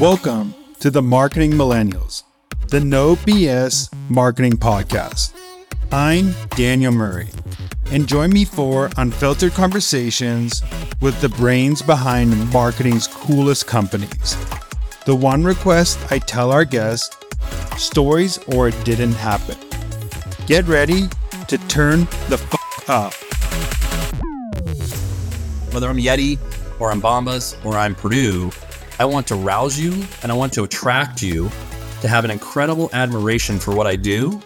Welcome to the Marketing Millennials, the No BS Marketing Podcast. I'm Daniel Murray, and join me for unfiltered conversations with the brains behind marketing's coolest companies. The one request I tell our guests stories or it didn't happen. Get ready to turn the f up. Whether I'm Yeti or I'm Bombas or I'm Purdue, I want to rouse you and I want to attract you to have an incredible admiration for what I do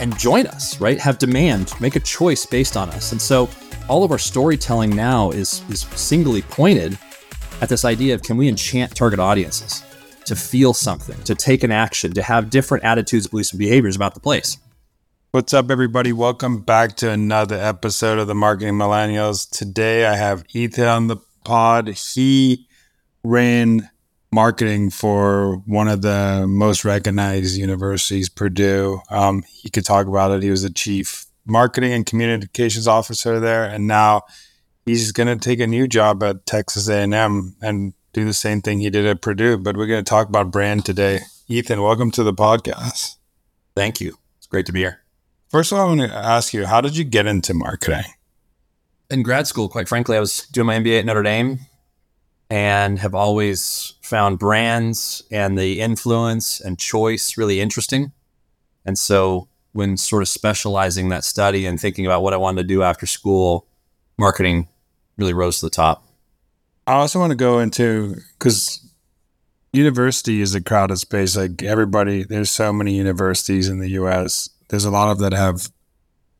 and join us, right? Have demand, make a choice based on us. And so all of our storytelling now is, is singly pointed at this idea of can we enchant target audiences to feel something, to take an action, to have different attitudes, beliefs, and behaviors about the place. What's up, everybody? Welcome back to another episode of the Marketing Millennials. Today I have Ethan on the pod. He ran marketing for one of the most recognized universities, Purdue. Um, he could talk about it. He was the chief marketing and communications officer there, and now he's going to take a new job at Texas A&M and do the same thing he did at Purdue. But we're going to talk about brand today. Ethan, welcome to the podcast. Thank you. It's great to be here. First of all, I want to ask you, how did you get into marketing? In grad school, quite frankly, I was doing my MBA at Notre Dame and have always found brands and the influence and choice really interesting. And so, when sort of specializing that study and thinking about what I wanted to do after school, marketing really rose to the top. I also want to go into because university is a crowded space. Like everybody, there's so many universities in the US there's a lot of that have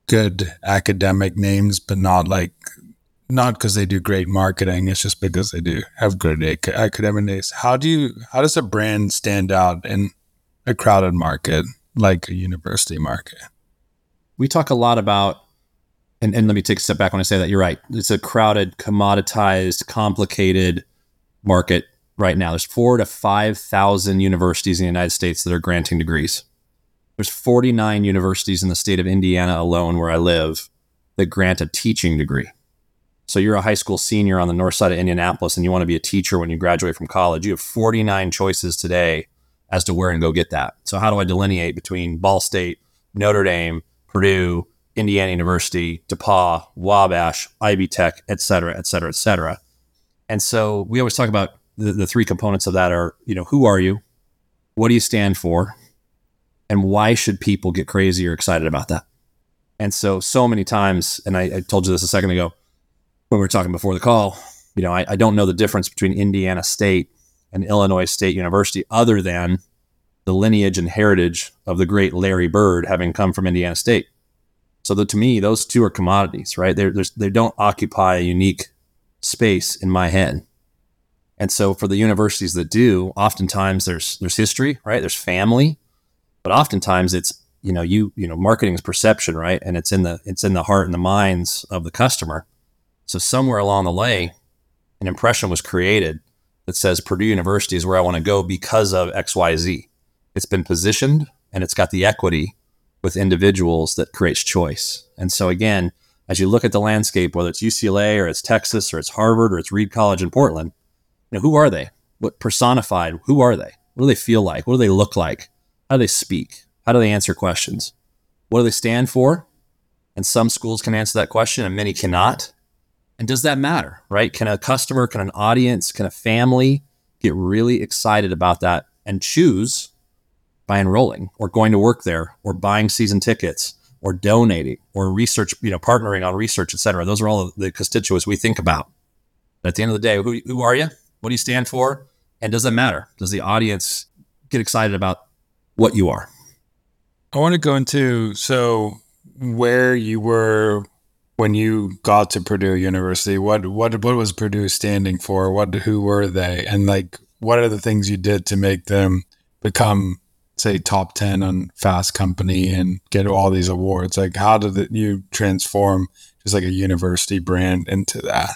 good academic names, but not like not because they do great marketing. It's just because they do have good academic names. How do you? How does a brand stand out in a crowded market like a university market? We talk a lot about, and, and let me take a step back when I say that. You're right. It's a crowded, commoditized, complicated market right now. There's four to five thousand universities in the United States that are granting degrees. There's 49 universities in the state of Indiana alone where I live that grant a teaching degree. So you're a high school senior on the north side of Indianapolis and you want to be a teacher when you graduate from college. You have 49 choices today as to where and go get that. So how do I delineate between Ball State, Notre Dame, Purdue, Indiana University, DePauw, Wabash, Ivy Tech, et cetera, et cetera, et cetera. And so we always talk about the, the three components of that are, you know, who are you? What do you stand for? And why should people get crazy or excited about that? And so, so many times, and I, I told you this a second ago when we were talking before the call, you know, I, I don't know the difference between Indiana State and Illinois State University other than the lineage and heritage of the great Larry Bird having come from Indiana State. So that to me, those two are commodities, right? They're, they don't occupy a unique space in my head. And so for the universities that do, oftentimes there's there's history, right? There's family, but oftentimes it's you know you you know marketing is perception right and it's in the it's in the heart and the minds of the customer so somewhere along the way an impression was created that says purdue university is where i want to go because of xyz it's been positioned and it's got the equity with individuals that creates choice and so again as you look at the landscape whether it's ucla or it's texas or it's harvard or it's reed college in portland you know who are they what personified who are they what do they feel like what do they look like how do they speak? How do they answer questions? What do they stand for? And some schools can answer that question and many cannot. And does that matter, right? Can a customer, can an audience, can a family get really excited about that and choose by enrolling or going to work there or buying season tickets or donating or research, you know, partnering on research, et cetera? Those are all the constituents we think about. But at the end of the day, who, who are you? What do you stand for? And does that matter? Does the audience get excited about what you are. I want to go into so where you were when you got to Purdue University. What what what was Purdue standing for? What who were they? And like what are the things you did to make them become say top 10 on Fast Company and get all these awards? Like how did it, you transform just like a university brand into that?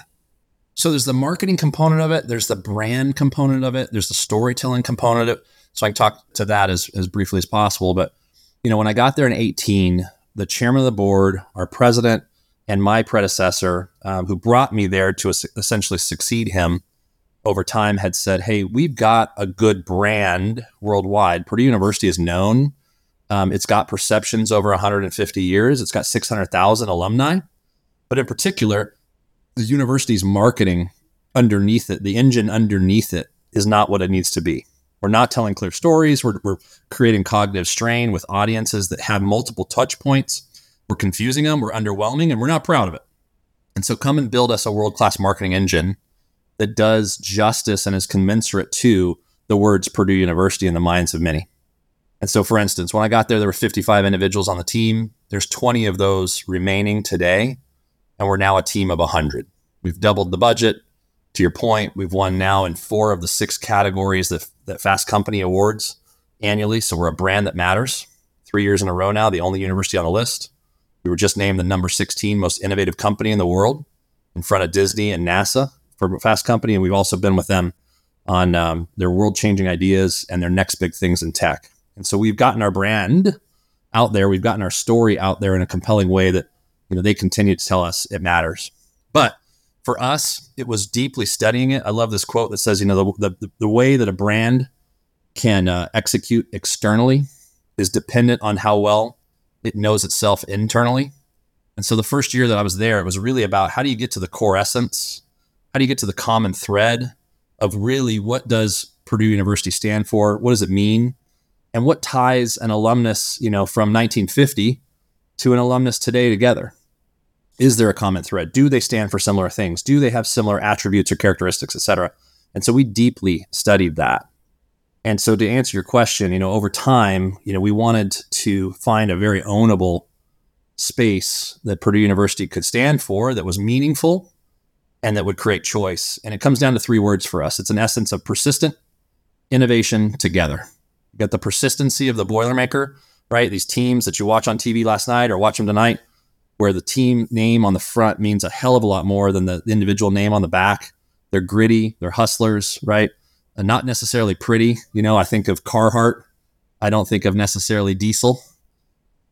So there's the marketing component of it, there's the brand component of it, there's the storytelling component of it. So I can talk to that as, as briefly as possible. But, you know, when I got there in 18, the chairman of the board, our president, and my predecessor, um, who brought me there to essentially succeed him, over time had said, hey, we've got a good brand worldwide. Purdue University is known. Um, it's got perceptions over 150 years. It's got 600,000 alumni. But in particular, the university's marketing underneath it, the engine underneath it, is not what it needs to be. We're not telling clear stories. We're, we're creating cognitive strain with audiences that have multiple touch points. We're confusing them. We're underwhelming, and we're not proud of it. And so, come and build us a world class marketing engine that does justice and is commensurate to the words Purdue University in the minds of many. And so, for instance, when I got there, there were 55 individuals on the team. There's 20 of those remaining today, and we're now a team of 100. We've doubled the budget. To your point, we've won now in four of the six categories that, that Fast Company awards annually. So we're a brand that matters. Three years in a row now, the only university on the list. We were just named the number 16 most innovative company in the world in front of Disney and NASA for Fast Company, and we've also been with them on um, their world changing ideas and their next big things in tech. And so we've gotten our brand out there, we've gotten our story out there in a compelling way that you know they continue to tell us it matters. But for us, it was deeply studying it. I love this quote that says, you know, the the, the way that a brand can uh, execute externally is dependent on how well it knows itself internally. And so the first year that I was there, it was really about how do you get to the core essence how do you get to the common thread of really what does Purdue University stand for? What does it mean? And what ties an alumnus, you know, from 1950 to an alumnus today together? Is there a common thread? Do they stand for similar things? Do they have similar attributes or characteristics, et cetera? And so we deeply studied that. And so to answer your question, you know, over time, you know, we wanted to find a very ownable space that Purdue University could stand for that was meaningful and that would create choice. And it comes down to three words for us it's an essence of persistent innovation together. You got the persistency of the Boilermaker, right? These teams that you watch on TV last night or watch them tonight, where the team name on the front means a hell of a lot more than the individual name on the back. They're gritty, they're hustlers, right? And not necessarily pretty. You know, I think of Carhartt. I don't think of necessarily Diesel.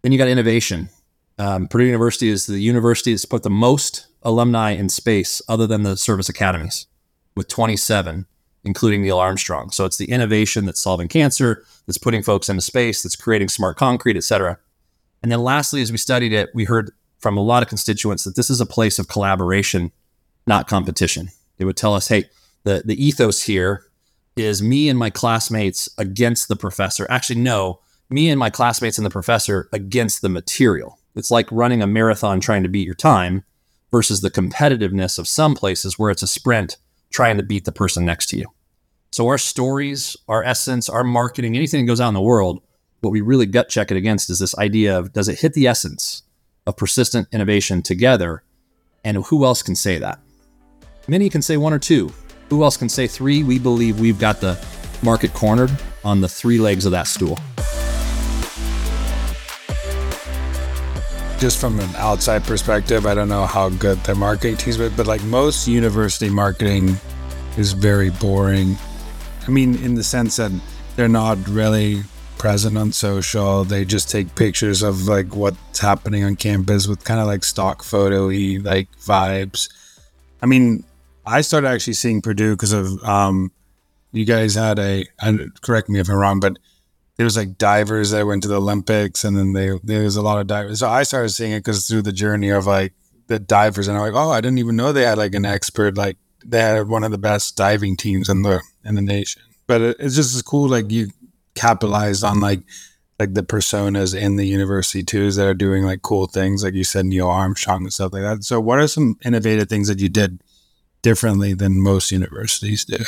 Then you got innovation. Um, Purdue University is the university that's put the most alumni in space other than the service academies, with 27, including Neil Armstrong. So it's the innovation that's solving cancer, that's putting folks into space, that's creating smart concrete, et cetera. And then lastly, as we studied it, we heard from a lot of constituents that this is a place of collaboration, not competition. They would tell us, hey, the, the ethos here is me and my classmates against the professor. Actually, no, me and my classmates and the professor against the material. It's like running a marathon trying to beat your time versus the competitiveness of some places where it's a sprint trying to beat the person next to you. So our stories, our essence, our marketing, anything that goes out in the world, what we really gut check it against is this idea of does it hit the essence of persistent innovation together? And who else can say that? Many can say one or two. Who else can say three? We believe we've got the market cornered on the three legs of that stool. just from an outside perspective, I don't know how good their marketing teams, but but like most university marketing is very boring. I mean, in the sense that they're not really present on social. They just take pictures of like what's happening on campus with kind of like stock photo-y like vibes. I mean, I started actually seeing Purdue because of um, you guys had a. Correct me if I'm wrong, but there was like divers that went to the Olympics, and then they there was a lot of divers. So I started seeing it because through the journey of like the divers, and I'm like, oh, I didn't even know they had like an expert. Like they had one of the best diving teams in the in the nation. But it, it's just as cool. Like you capitalized on like like the personas in the university too that are doing like cool things, like you said, Neil Armstrong and stuff like that. So, what are some innovative things that you did differently than most universities do?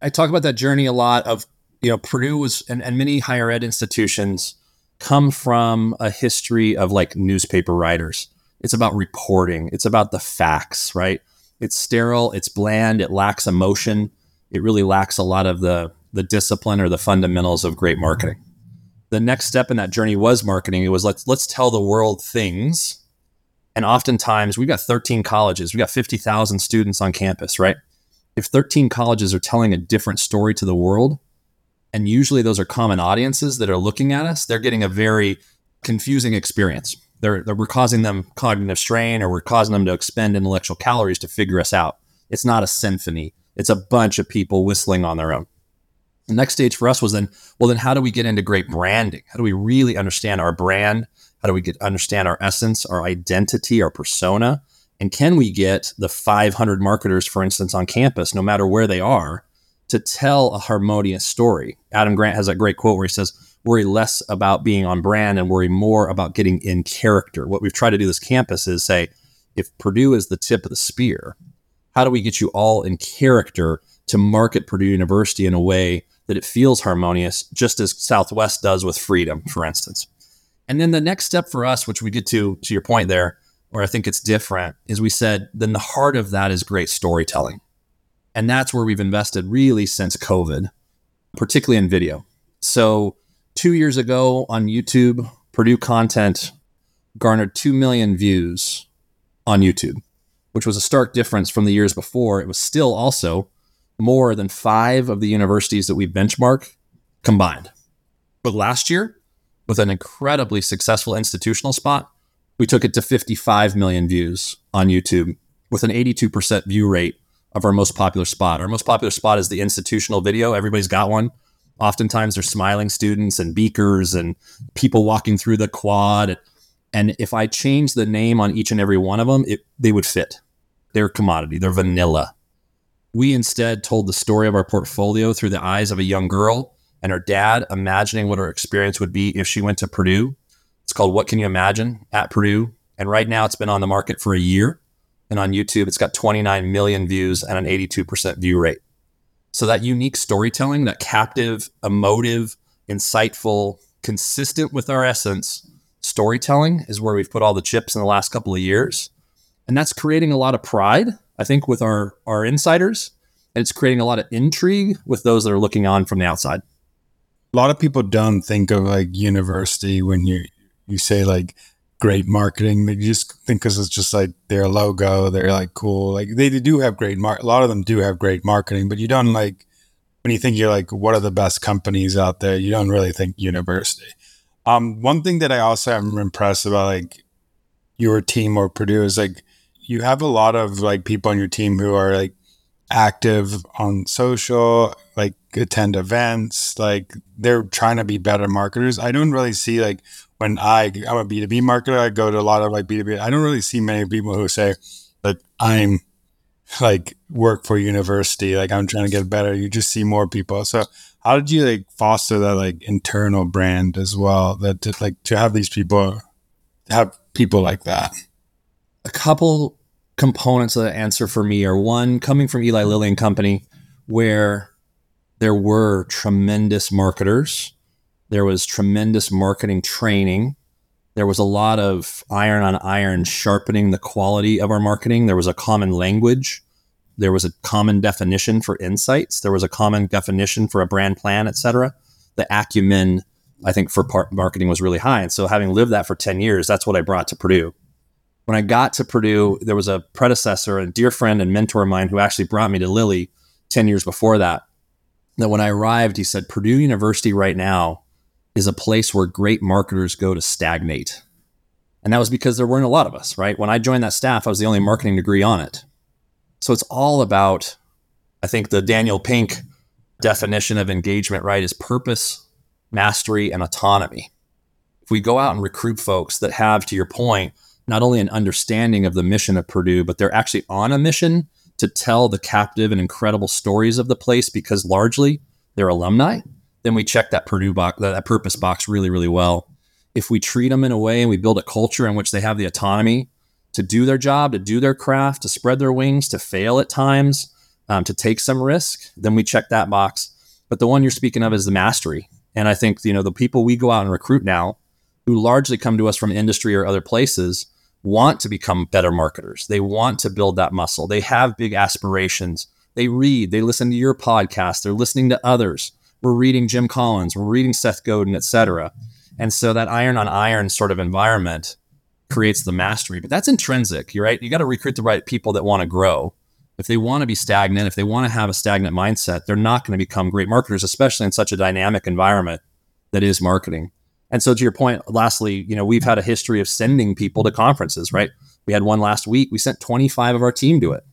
I talk about that journey a lot of you know, Purdue was, and, and many higher ed institutions come from a history of like newspaper writers. It's about reporting, it's about the facts, right? It's sterile, it's bland, it lacks emotion. It really lacks a lot of the, the discipline or the fundamentals of great marketing. The next step in that journey was marketing. It was let's let's tell the world things. And oftentimes we've got 13 colleges, we've got 50,000 students on campus, right? If 13 colleges are telling a different story to the world, and usually those are common audiences that are looking at us, they're getting a very confusing experience. They're, they're, we're causing them cognitive strain or we're causing them to expend intellectual calories to figure us out. It's not a symphony. It's a bunch of people whistling on their own. The next stage for us was then, well, then how do we get into great branding? How do we really understand our brand? How do we get understand our essence, our identity, our persona? And can we get the 500 marketers, for instance, on campus, no matter where they are, to tell a harmonious story? Adam Grant has a great quote where he says, worry less about being on brand and worry more about getting in character. What we've tried to do this campus is say, if Purdue is the tip of the spear, how do we get you all in character to market Purdue University in a way that it feels harmonious, just as Southwest does with freedom, for instance? And then the next step for us, which we get to, to your point there, where I think it's different, is we said, then the heart of that is great storytelling. And that's where we've invested really since COVID, particularly in video. So, two years ago on YouTube, Purdue content garnered 2 million views on YouTube, which was a stark difference from the years before. It was still also more than five of the universities that we benchmark combined. But last year, with an incredibly successful institutional spot, we took it to 55 million views on YouTube with an 82% view rate of our most popular spot. Our most popular spot is the institutional video. Everybody's got one. Oftentimes there's smiling students and beakers and people walking through the quad. And if I change the name on each and every one of them, it, they would fit. They're commodity, they're vanilla. We instead told the story of our portfolio through the eyes of a young girl and her dad, imagining what her experience would be if she went to Purdue it's called What Can You Imagine at Purdue. And right now it's been on the market for a year. And on YouTube, it's got 29 million views and an 82% view rate. So that unique storytelling, that captive, emotive, insightful, consistent with our essence storytelling is where we've put all the chips in the last couple of years. And that's creating a lot of pride, I think, with our, our insiders. And it's creating a lot of intrigue with those that are looking on from the outside. A lot of people don't think of like university when you you say like great marketing. They just think because it's just like their logo, they're like cool. Like they do have great mar. A lot of them do have great marketing, but you don't like when you think you're like what are the best companies out there. You don't really think university. Um, one thing that I also am impressed about like your team or Purdue is like you have a lot of like people on your team who are like active on social, like attend events, like they're trying to be better marketers. I don't really see like when I I'm a B2B marketer, I go to a lot of like B2B. I don't really see many people who say that I'm like work for university, like I'm trying to get better. You just see more people. So how did you like foster that like internal brand as well? That to, like to have these people have people like that. A couple components of the answer for me are one coming from Eli Lilly and Company, where there were tremendous marketers there was tremendous marketing training. There was a lot of iron on iron sharpening the quality of our marketing. There was a common language. There was a common definition for insights. There was a common definition for a brand plan, et cetera. The acumen, I think, for part marketing was really high. And so, having lived that for 10 years, that's what I brought to Purdue. When I got to Purdue, there was a predecessor, a dear friend and mentor of mine who actually brought me to Lilly 10 years before that. That when I arrived, he said, Purdue University right now is a place where great marketers go to stagnate. And that was because there weren't a lot of us, right? When I joined that staff, I was the only marketing degree on it. So it's all about, I think the Daniel Pink definition of engagement, right, is purpose, mastery, and autonomy. If we go out and recruit folks that have, to your point, not only an understanding of the mission of Purdue, but they're actually on a mission to tell the captive and incredible stories of the place because largely they're alumni then we check that Purdue box, that, that purpose box really, really well. If we treat them in a way and we build a culture in which they have the autonomy to do their job, to do their craft, to spread their wings, to fail at times, um, to take some risk, then we check that box. But the one you're speaking of is the mastery. And I think, you know, the people we go out and recruit now who largely come to us from industry or other places want to become better marketers. They want to build that muscle. They have big aspirations. They read, they listen to your podcast, they're listening to others we're reading Jim Collins, we're reading Seth Godin, etc. And so that iron on iron sort of environment creates the mastery. But that's intrinsic, right. You got to recruit the right people that want to grow. If they want to be stagnant, if they want to have a stagnant mindset, they're not going to become great marketers, especially in such a dynamic environment that is marketing. And so to your point, lastly, you know, we've had a history of sending people to conferences, right? We had one last week. We sent 25 of our team to it.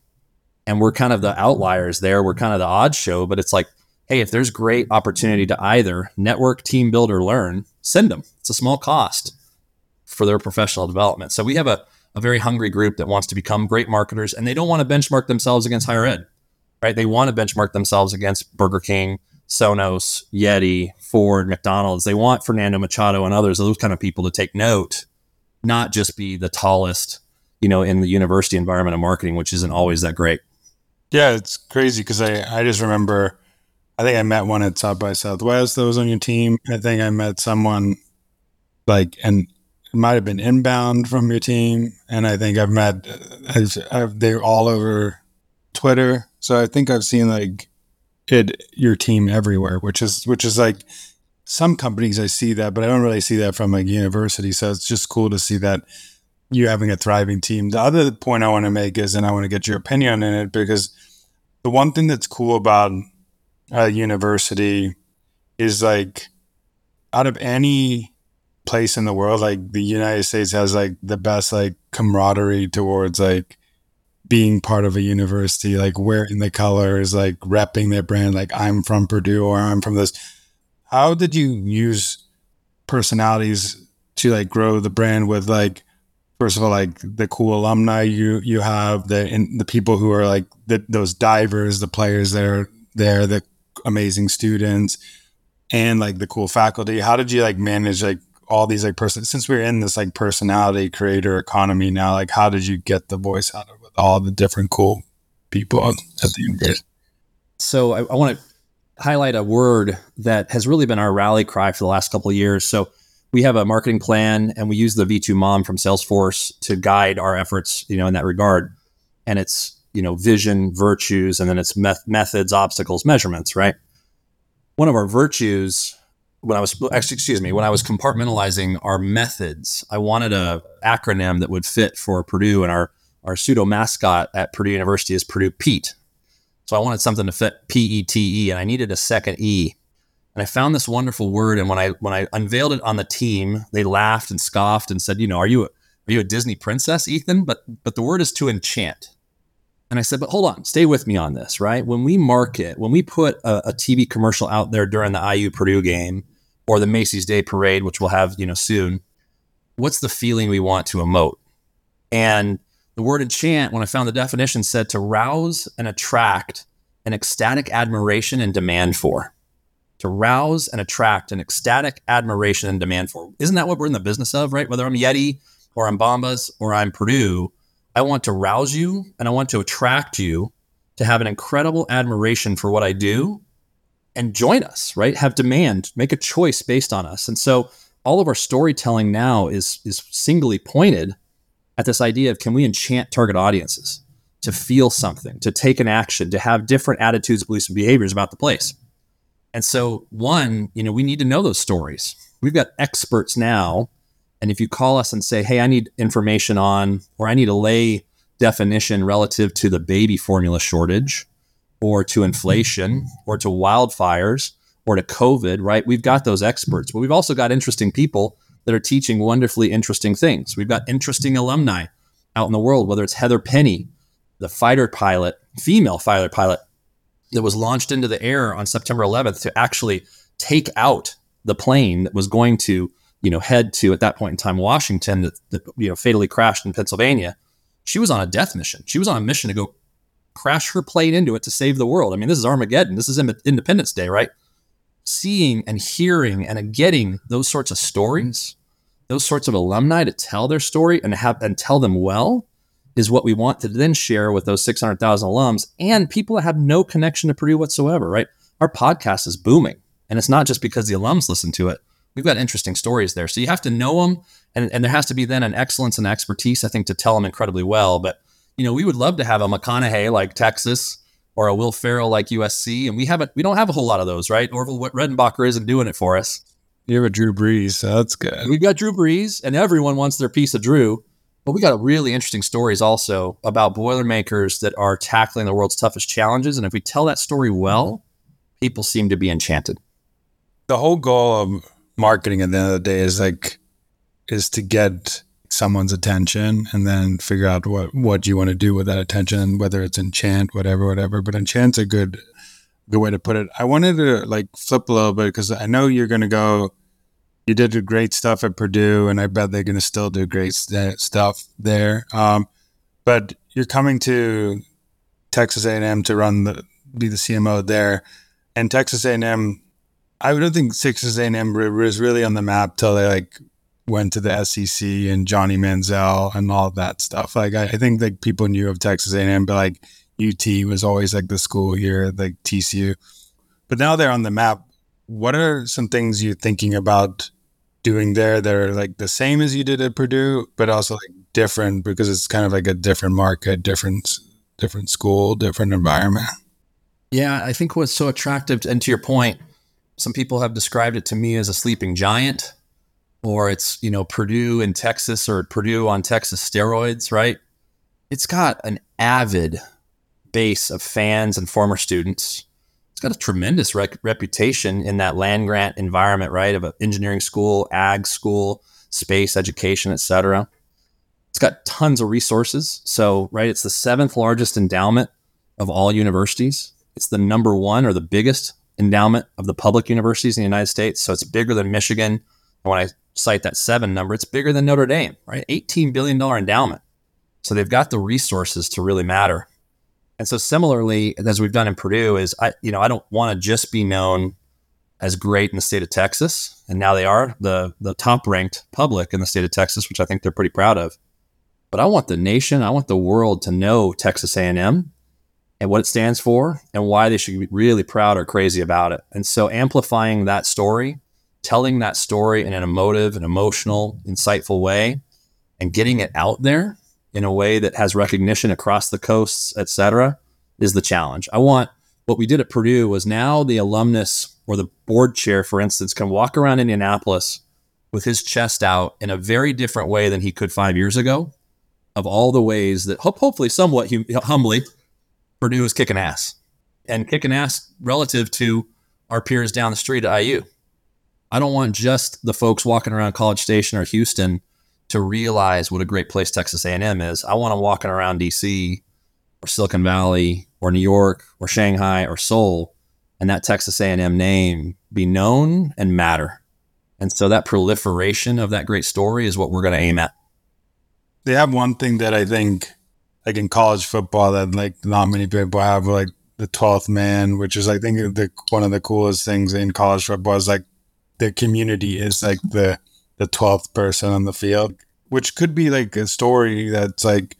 and we're kind of the outliers there. We're kind of the odd show, but it's like, hey, if there's great opportunity to either network, team build, or learn, send them. It's a small cost for their professional development. So we have a, a very hungry group that wants to become great marketers and they don't want to benchmark themselves against higher ed, right? They want to benchmark themselves against Burger King, Sonos, Yeti, Ford, McDonald's. They want Fernando Machado and others, those kind of people to take note, not just be the tallest, you know, in the university environment of marketing, which isn't always that great. Yeah, it's crazy because I, I just remember, I think I met one at South by Southwest that was on your team. I think I met someone like, and it might have been inbound from your team. And I think I've met, I've, I've, they're all over Twitter. So I think I've seen like it, your team everywhere, which is, which is like some companies I see that, but I don't really see that from like university. So it's just cool to see that you having a thriving team. The other point I want to make is, and I want to get your opinion in it because the one thing that's cool about a university is like out of any place in the world, like the United States has like the best like camaraderie towards like being part of a university, like wearing the colors, like repping their brand, like I'm from Purdue or I'm from this. How did you use personalities to like grow the brand with like first of all like the cool alumni you you have the the people who are like the, those divers the players that are there the amazing students and like the cool faculty how did you like manage like all these like person since we're in this like personality creator economy now like how did you get the voice out of all the different cool people at the university so i, I want to highlight a word that has really been our rally cry for the last couple of years so we have a marketing plan and we use the V2MOM from Salesforce to guide our efforts, you know, in that regard. And it's, you know, vision, virtues, and then it's met- methods, obstacles, measurements, right? One of our virtues when I was actually, excuse me, when I was compartmentalizing our methods, I wanted a acronym that would fit for Purdue and our our pseudo mascot at Purdue University is Purdue Pete. So I wanted something to fit P E T E and I needed a second E and I found this wonderful word. And when I when I unveiled it on the team, they laughed and scoffed and said, "You know, are you a, are you a Disney princess, Ethan?" But but the word is to enchant. And I said, "But hold on, stay with me on this, right? When we market, when we put a, a TV commercial out there during the IU Purdue game or the Macy's Day Parade, which we'll have you know soon, what's the feeling we want to emote?" And the word enchant, when I found the definition, said to rouse and attract an ecstatic admiration and demand for to rouse and attract an ecstatic admiration and demand for. Isn't that what we're in the business of, right? Whether I'm Yeti or I'm Bombas or I'm Purdue, I want to rouse you and I want to attract you to have an incredible admiration for what I do and join us, right? Have demand, make a choice based on us. And so all of our storytelling now is is singly pointed at this idea of can we enchant target audiences to feel something, to take an action, to have different attitudes, beliefs, and behaviors about the place. And so, one, you know, we need to know those stories. We've got experts now. And if you call us and say, hey, I need information on, or I need a lay definition relative to the baby formula shortage, or to inflation, or to wildfires, or to COVID, right? We've got those experts, but we've also got interesting people that are teaching wonderfully interesting things. We've got interesting alumni out in the world, whether it's Heather Penney, the fighter pilot, female fighter pilot that was launched into the air on September 11th to actually take out the plane that was going to, you know, head to at that point in time Washington that, that you know fatally crashed in Pennsylvania. She was on a death mission. She was on a mission to go crash her plane into it to save the world. I mean, this is Armageddon. This is Independence Day, right? Seeing and hearing and getting those sorts of stories, those sorts of alumni to tell their story and have and tell them well is what we want to then share with those 600,000 alums and people that have no connection to Purdue whatsoever, right? Our podcast is booming. And it's not just because the alums listen to it. We've got interesting stories there. So you have to know them. And, and there has to be then an excellence and expertise, I think, to tell them incredibly well. But, you know, we would love to have a McConaughey like Texas or a Will Ferrell like USC. And we haven't, we don't have a whole lot of those, right? Orville Redenbacher isn't doing it for us. You have a Drew Brees, so that's good. We've got Drew Brees, and everyone wants their piece of Drew. But we got really interesting stories also about Boilermakers that are tackling the world's toughest challenges. And if we tell that story well, people seem to be enchanted. The whole goal of marketing at the end of the day is like is to get someone's attention and then figure out what what you want to do with that attention, whether it's enchant, whatever, whatever. But enchant's a good good way to put it. I wanted to like flip a little bit because I know you're going to go. You did great stuff at Purdue, and I bet they're going to still do great st- stuff there. Um, but you're coming to Texas A&M to run the be the CMO there, and Texas A&M. I don't think Texas A&M was really on the map till they like went to the SEC and Johnny Manziel and all that stuff. Like I, I think like people knew of Texas A&M, but like UT was always like the school here, like TCU. But now they're on the map. What are some things you're thinking about doing there that are like the same as you did at Purdue, but also like different because it's kind of like a different market, different different school, different environment. Yeah, I think what's so attractive, and to your point, some people have described it to me as a sleeping giant, or it's you know Purdue in Texas or Purdue on Texas steroids, right? It's got an avid base of fans and former students. It's got a tremendous rec- reputation in that land grant environment, right? Of an engineering school, ag school, space education, et cetera. It's got tons of resources. So, right, it's the seventh largest endowment of all universities. It's the number one or the biggest endowment of the public universities in the United States. So it's bigger than Michigan. And when I cite that seven number, it's bigger than Notre Dame, right? $18 billion endowment. So they've got the resources to really matter. And so similarly, as we've done in Purdue, is I, you know, I don't want to just be known as great in the state of Texas, and now they are the the top ranked public in the state of Texas, which I think they're pretty proud of. But I want the nation, I want the world to know Texas A&M and what it stands for and why they should be really proud or crazy about it. And so amplifying that story, telling that story in an emotive and emotional, insightful way, and getting it out there in a way that has recognition across the coasts, et cetera, is the challenge. I want what we did at Purdue was now the alumnus or the board chair, for instance, can walk around Indianapolis with his chest out in a very different way than he could five years ago. Of all the ways that hope, hopefully, somewhat hum- humbly, Purdue is kicking ass and kicking ass relative to our peers down the street at IU. I don't want just the folks walking around College Station or Houston to realize what a great place Texas A&M is. I want them walking around DC or Silicon Valley or New York or Shanghai or Seoul and that Texas A&M name be known and matter. And so that proliferation of that great story is what we're going to aim at. They have one thing that I think like in college football that like not many people have like the 12th man, which is I think the one of the coolest things in college football is like the community is like the the 12th person on the field, which could be like a story that's like,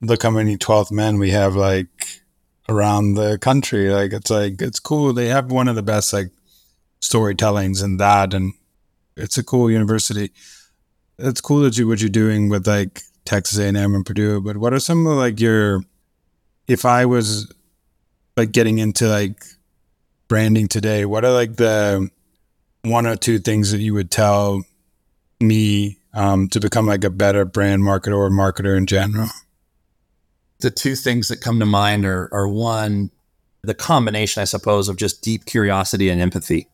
look how many 12th men we have like around the country. Like, it's like, it's cool. They have one of the best like storytellings in that. And it's a cool university. It's cool that you, what you're doing with like Texas A&M and Purdue, but what are some of like your, if I was like getting into like branding today, what are like the one or two things that you would tell me um, to become like a better brand marketer or marketer in general? The two things that come to mind are, are one, the combination, I suppose, of just deep curiosity and empathy.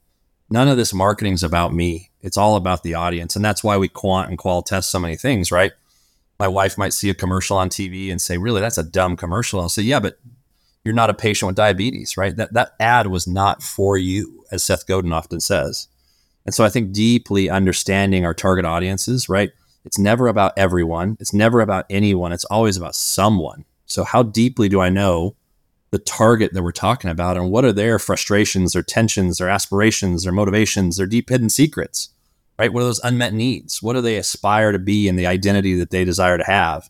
None of this marketing is about me. It's all about the audience. And that's why we quant and qual test so many things, right? My wife might see a commercial on TV and say, really, that's a dumb commercial. I'll say, yeah, but you're not a patient with diabetes, right? That, that ad was not for you, as Seth Godin often says. And so I think deeply understanding our target audiences, right? It's never about everyone. It's never about anyone. It's always about someone. So how deeply do I know the target that we're talking about and what are their frustrations or tensions or aspirations or motivations or deep hidden secrets? Right? What are those unmet needs? What do they aspire to be in the identity that they desire to have?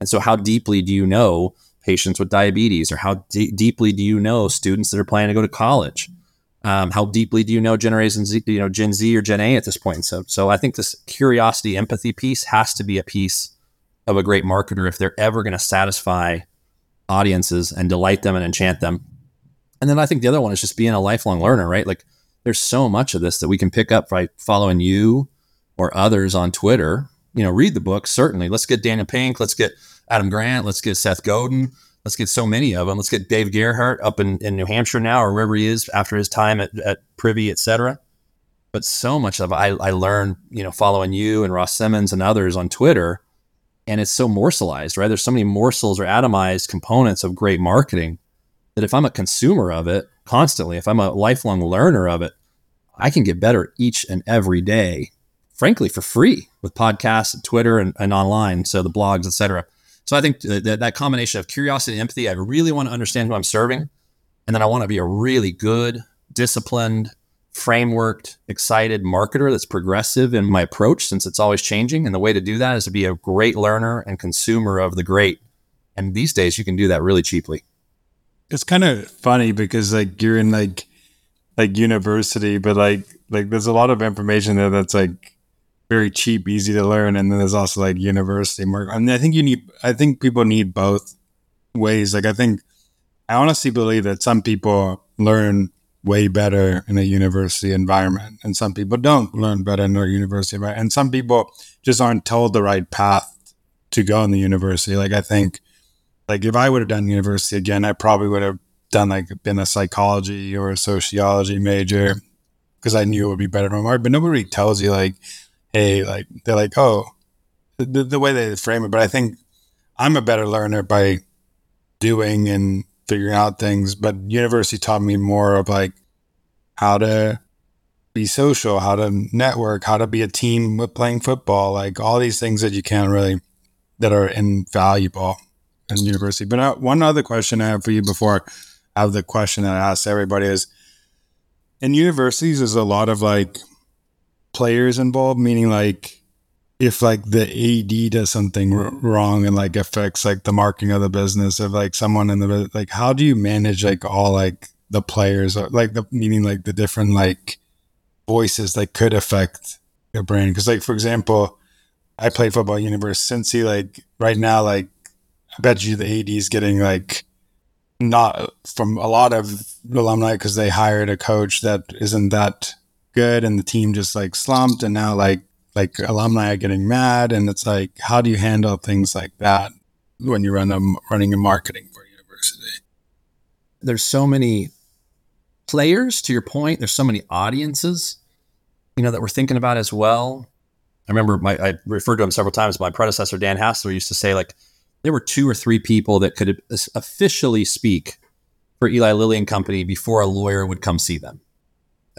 And so how deeply do you know patients with diabetes or how d- deeply do you know students that are planning to go to college? Um, how deeply do you know Generation Z, you know, Gen Z or Gen A at this point? So, so I think this curiosity, empathy piece has to be a piece of a great marketer if they're ever going to satisfy audiences and delight them and enchant them. And then I think the other one is just being a lifelong learner, right? Like there's so much of this that we can pick up by following you or others on Twitter. You know, read the book, certainly. Let's get Daniel Pink. Let's get Adam Grant. Let's get Seth Godin. Let's get so many of them. Let's get Dave Gerhardt up in, in New Hampshire now or wherever he is after his time at, at Privy, et cetera. But so much of I, I learned, you know, following you and Ross Simmonds and others on Twitter and it's so morselized, right? There's so many morsels or atomized components of great marketing that if I'm a consumer of it constantly, if I'm a lifelong learner of it, I can get better each and every day, frankly, for free with podcasts and Twitter and, and online. So the blogs, etc. So I think that, that combination of curiosity and empathy, I really want to understand who I'm serving. And then I want to be a really good, disciplined, frameworked, excited marketer that's progressive in my approach since it's always changing. And the way to do that is to be a great learner and consumer of the great. And these days you can do that really cheaply. It's kind of funny because like you're in like like university, but like like there's a lot of information there that's like very cheap, easy to learn, and then there's also like university market. I mean, I think you need. I think people need both ways. Like I think I honestly believe that some people learn way better in a university environment, and some people don't learn better in a university environment, and some people just aren't told the right path to go in the university. Like I think, like if I would have done university again, I probably would have done like been a psychology or a sociology major because I knew it would be better than art. But nobody tells you like, hey, like they're like, oh, the, the way they frame it. But I think I'm a better learner by doing and figuring out things. But university taught me more of like how to be social, how to network, how to be a team with playing football, like all these things that you can't really that are invaluable in university. But uh, one other question I have for you before I have the question that I ask everybody is in universities there's a lot of like players involved, meaning like if like the AD does something r- wrong and like affects like the marketing of the business of like someone in the like how do you manage like all like the players or, like the meaning like the different like voices that could affect your brand? Because like for example I play football at University Cincy like right now like I bet you the AD is getting like not from a lot of alumni because they hired a coach that isn't that good and the team just like slumped and now like like alumni are getting mad and it's like how do you handle things like that when you run a running a marketing for a university? There's so many players to your point. There's so many audiences you know that we're thinking about as well. I remember my i referred to him several times my predecessor dan hasler used to say like there were two or three people that could officially speak for eli lilly and company before a lawyer would come see them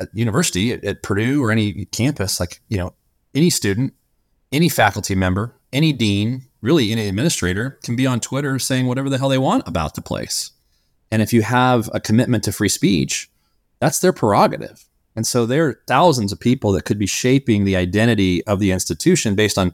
at university at, at purdue or any campus like you know any student, any faculty member, any dean, really any administrator can be on Twitter saying whatever the hell they want about the place. And if you have a commitment to free speech, that's their prerogative. And so there are thousands of people that could be shaping the identity of the institution based on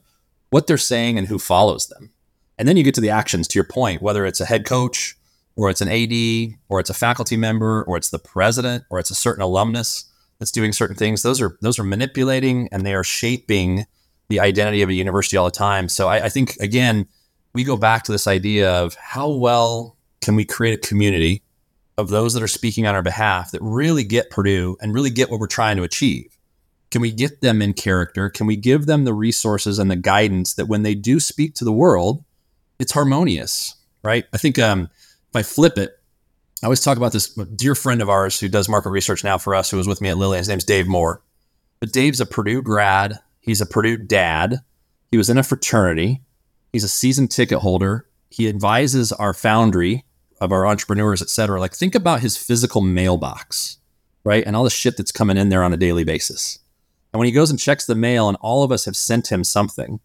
what they're saying and who follows them. And then you get to the actions, to your point, whether it's a head coach or it's an AD or it's a faculty member or it's the president or it's a certain alumnus that's doing certain things. Those are those are manipulating and they are shaping the identity of a university all the time. So I, I think again, we go back to this idea of how well can we create a community of those that are speaking on our behalf that really get Purdue and really get what we're trying to achieve. Can we get them in character? Can we give them the resources and the guidance that when they do speak to the world, it's harmonious, right? I think um, if I flip it, I always talk about this dear friend of ours who does market research now for us, who was with me at Lilly. His name's Dave Moore. But Dave's a Purdue grad. He's a Purdue dad. He was in a fraternity. He's a season ticket holder. He advises our foundry of our entrepreneurs, et cetera. Like, think about his physical mailbox, right? And all the shit that's coming in there on a daily basis. And when he goes and checks the mail, and all of us have sent him something,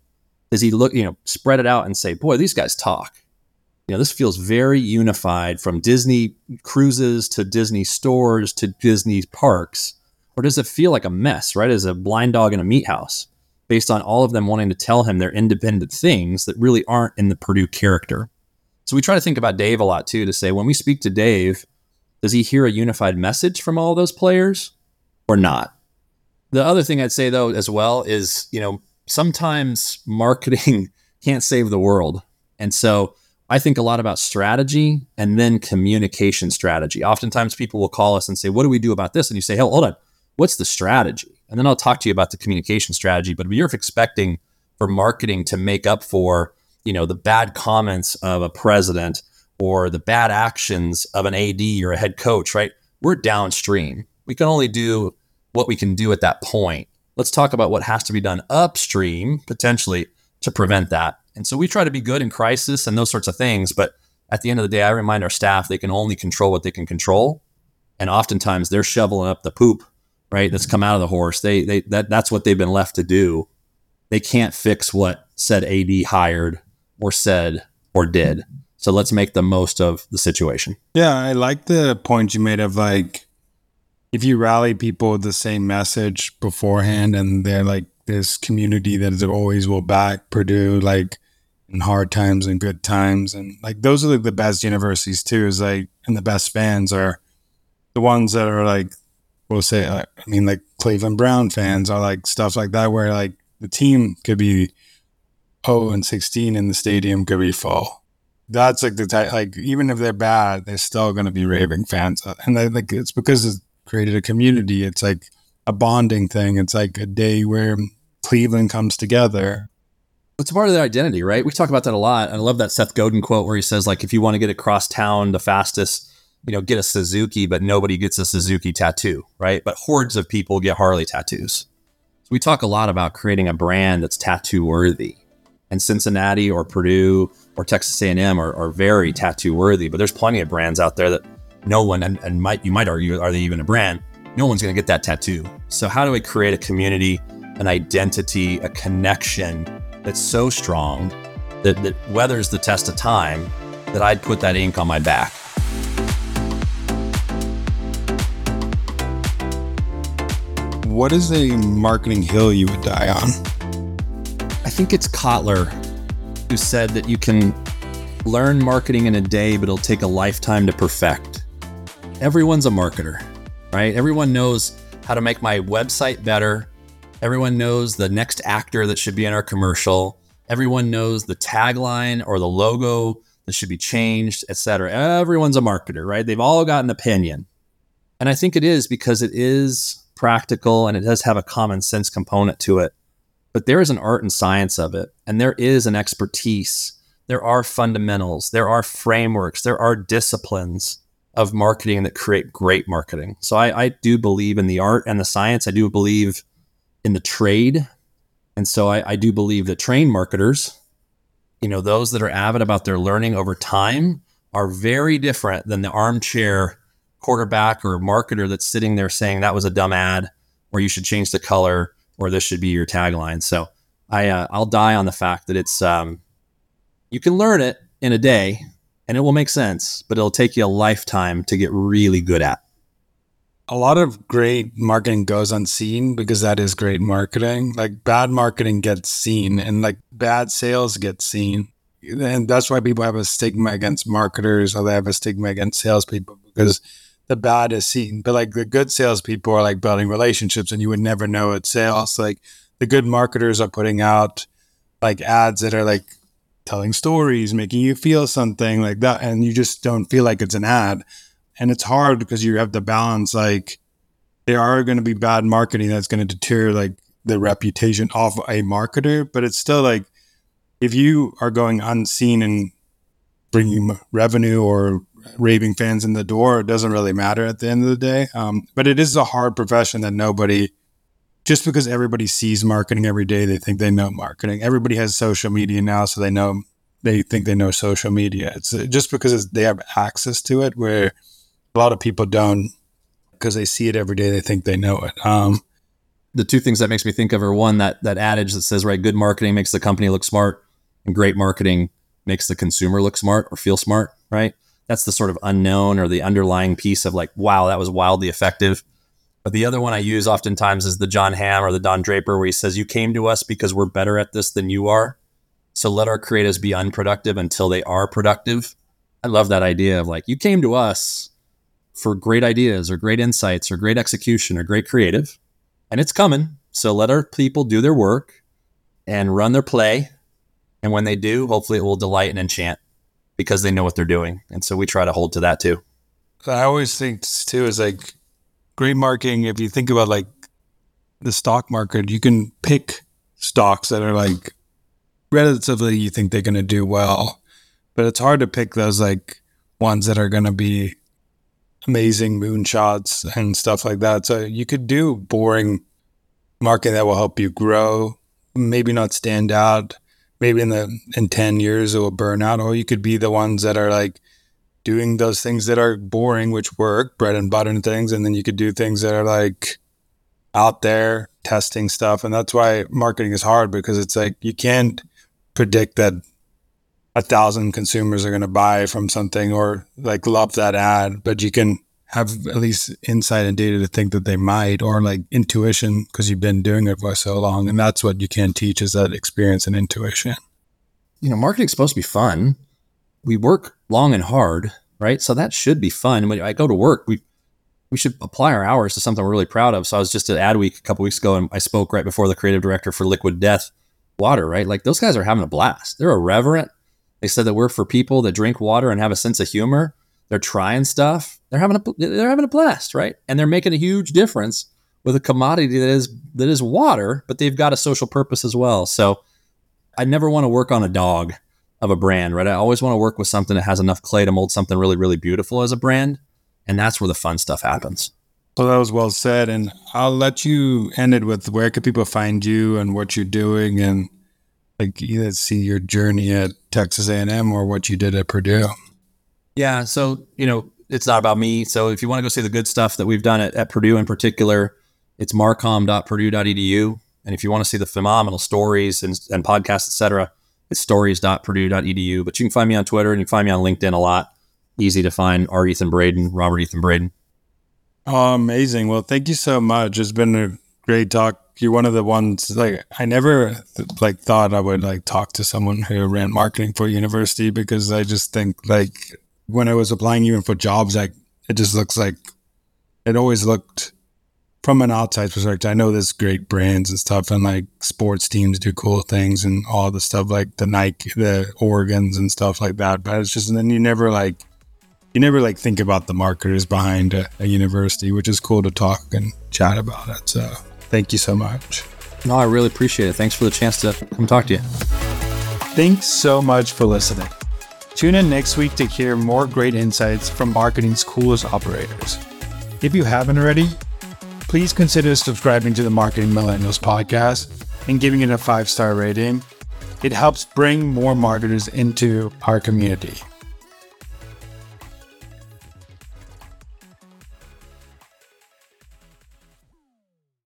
does he look, you know, spread it out and say, boy, these guys talk? Know, this feels very unified from Disney cruises to Disney stores to Disney parks. Or does it feel like a mess, right? As a blind dog in a meat house, based on all of them wanting to tell him their independent things that really aren't in the Purdue character. So we try to think about Dave a lot too to say when we speak to Dave, does he hear a unified message from all those players or not? The other thing I'd say though as well is, you know, sometimes marketing can't save the world. And so I think a lot about strategy and then communication strategy. Oftentimes people will call us and say, What do we do about this? And you say, Hey, hold on, what's the strategy? And then I'll talk to you about the communication strategy. But if you're expecting for marketing to make up for, you know, the bad comments of a president or the bad actions of an AD or a head coach, right? We're downstream. We can only do what we can do at that point. Let's talk about what has to be done upstream, potentially, to prevent that. And so we try to be good in crisis and those sorts of things. But at the end of the day, I remind our staff they can only control what they can control. And oftentimes they're shoveling up the poop, right? That's come out of the horse. They, they, that, that's what they've been left to do. They can't fix what said AD hired or said or did. So let's make the most of the situation. Yeah, I like the point you made of like if you rally people with the same message beforehand and they're like this community that is always will back Purdue like in hard times and good times. And like those are like the best universities too is like and the best fans are the ones that are like we'll say uh, I mean like Cleveland Brown fans are like stuff like that where like the team could be 0 and 16 and the stadium could be full. That's like the type like even if they're bad they're still going to be raving fans. And they, like it's because it's created a community. It's like a bonding thing. It's like a day where cleveland comes together it's part of their identity right we talk about that a lot i love that seth godin quote where he says like if you want to get across town the fastest you know get a suzuki but nobody gets a suzuki tattoo right but hordes of people get harley tattoos so we talk a lot about creating a brand that's tattoo worthy and cincinnati or purdue or Texas A&M are, are very tattoo worthy, but there's plenty of brands out there that no one and, and might you might argue are they even a brand? No one's going to get that tattoo. So how do we create a community, an identity, a connection that's so strong that, that weathers the test of time that I'd put that ink on my back? What is a marketing hill you would die on? I think it's Kotler who said that you can learn marketing in a day, but it'll take a lifetime to perfect. Everyone's a marketer, right? Everyone knows how to make my website better. Everyone knows the next actor that should be in our commercial. Everyone knows the tagline or the logo that should be changed, etc. Everyone's a marketer, right? They've all got an opinion. And I think it is because it is practical and it does have a common sense component to it but there is an art and science of it, and there is an expertise. There are fundamentals, there are frameworks, there are disciplines of marketing that create great marketing. So I, I do believe in the art and the science. I do believe in the trade. And so I, I do believe that trained marketers, you know, those that are avid about their learning over time are very different than the armchair quarterback or marketer that's sitting there saying that was a dumb ad or you should change the color or this should be your tagline. So I uh, I'll die on the fact that it's um, you can learn it in a day and it will make sense, but it'll take you a lifetime to get really good at. A lot of great marketing goes unseen because that is great marketing. Like bad marketing gets seen and like bad sales get seen. And that's why people have a stigma against marketers or they have a stigma against salespeople because the bad is seen. But like the good salespeople are like building relationships, and you would never know it's sales. Like the good marketers are putting out like ads that are like telling stories, making you feel something like that, and you just don't feel like it's an ad. And it's hard because you have to balance like there are going to be bad marketing that's going to deter like the reputation of a marketer, but it's still like if you are going unseen and bringing revenue or raving fans in the door. It doesn't really matter at the end of the day. Um, but it is a hard profession that nobody, just because everybody sees marketing every day, they think they know marketing. Everybody has social media now, so they know they think they know social media. It's uh, just because they have access to it, where a lot of people don't because they see it every day. They think they know it. Um, the two things that makes me think of are one that that adage that says right, good marketing makes the company look smart, and great marketing makes the consumer look smart or feel smart, right? that's the sort of unknown or the underlying piece of like, wow, that was wildly effective. But the other one I use oftentimes is the Jon Hamm or the Don Draper, where he says, You came to us because we're better at this than you are. So let our creatives be unproductive until they are productive. I love that idea of like, you came to us for great ideas or great insights or great execution or great creative, and it's coming. So let our people do their work and run their play. And when they do, hopefully it will delight and enchant because they know what they're doing. And so we try to hold to that too. I always think too is like great marketing. If you think about like the stock market, you can pick stocks that are like relatively you think they're going to do well, but it's hard to pick those like ones that are going to be amazing moonshots and stuff like that. So you could do boring marketing that will help you grow, maybe not stand out, maybe in the in 10 years it will burn out or you could be the ones that are like doing those things that are boring which work bread and butter and things and then you could do things that are like out there testing stuff and that's why marketing is hard because it's like you can't predict that a thousand consumers are going to buy from something or like love that ad but you can have at least insight and data to think that they might or like intuition because you've been doing it for so long and that's what you can teach is that experience and intuition. You know marketing's supposed to be fun. We work long and hard right? So that should be fun. When i go to work we we should apply our hours to something we're really proud of. So i was just at adweek a couple weeks ago and i spoke right before the creative director for liquid death water right? Like those guys are having a blast. They're irreverent they said that we're for people that drink water and have a sense of humor they're trying stuff. They're having a they're having a blast, right? And they're making a huge difference with a commodity that is that is water, but they've got a social purpose as well. So I never want to work on a dog of a brand, right? I always want to work with something that has enough clay to mold something really, really beautiful as a brand. And that's where the fun stuff happens. So that was well said. And I'll let you end it with where can people find you and what you're doing and like either see your journey at Texas A&M or what you did at Purdue. Yeah. So, you know, it's not about me. So if you want to go see the good stuff that we've done at, at Purdue in particular, it's marcom.purdue.edu. And if you want to see the phenomenal stories and, and podcasts, etc., it's stories.purdue.edu. But you can find me on Twitter and you can find me on LinkedIn a lot. Easy to find R. Ethan Braden, Robert Ethan Braden. Oh, amazing. Well, thank you so much. It's been a great talk. You're one of the ones like I never like thought I would like talk to someone who ran marketing for university because I just think like when I was applying even for jobs, like it just looks like it always looked from an outside perspective. I know there's great brands and stuff, and like sports teams do cool things and all the stuff like the Nike, the Oregons and stuff like that. But it's just, and then you never like, you never like think about the marketers behind a, a university, which is cool to talk and chat about it. So thank you so much. No, I really appreciate it. Thanks for the chance to come talk to you. Thanks so much for listening. Tune in next week to hear more great insights from marketing's coolest operators. If you haven't already, please consider subscribing to the Marketing Millennials podcast and giving it a five star rating. It helps bring more marketers into our community.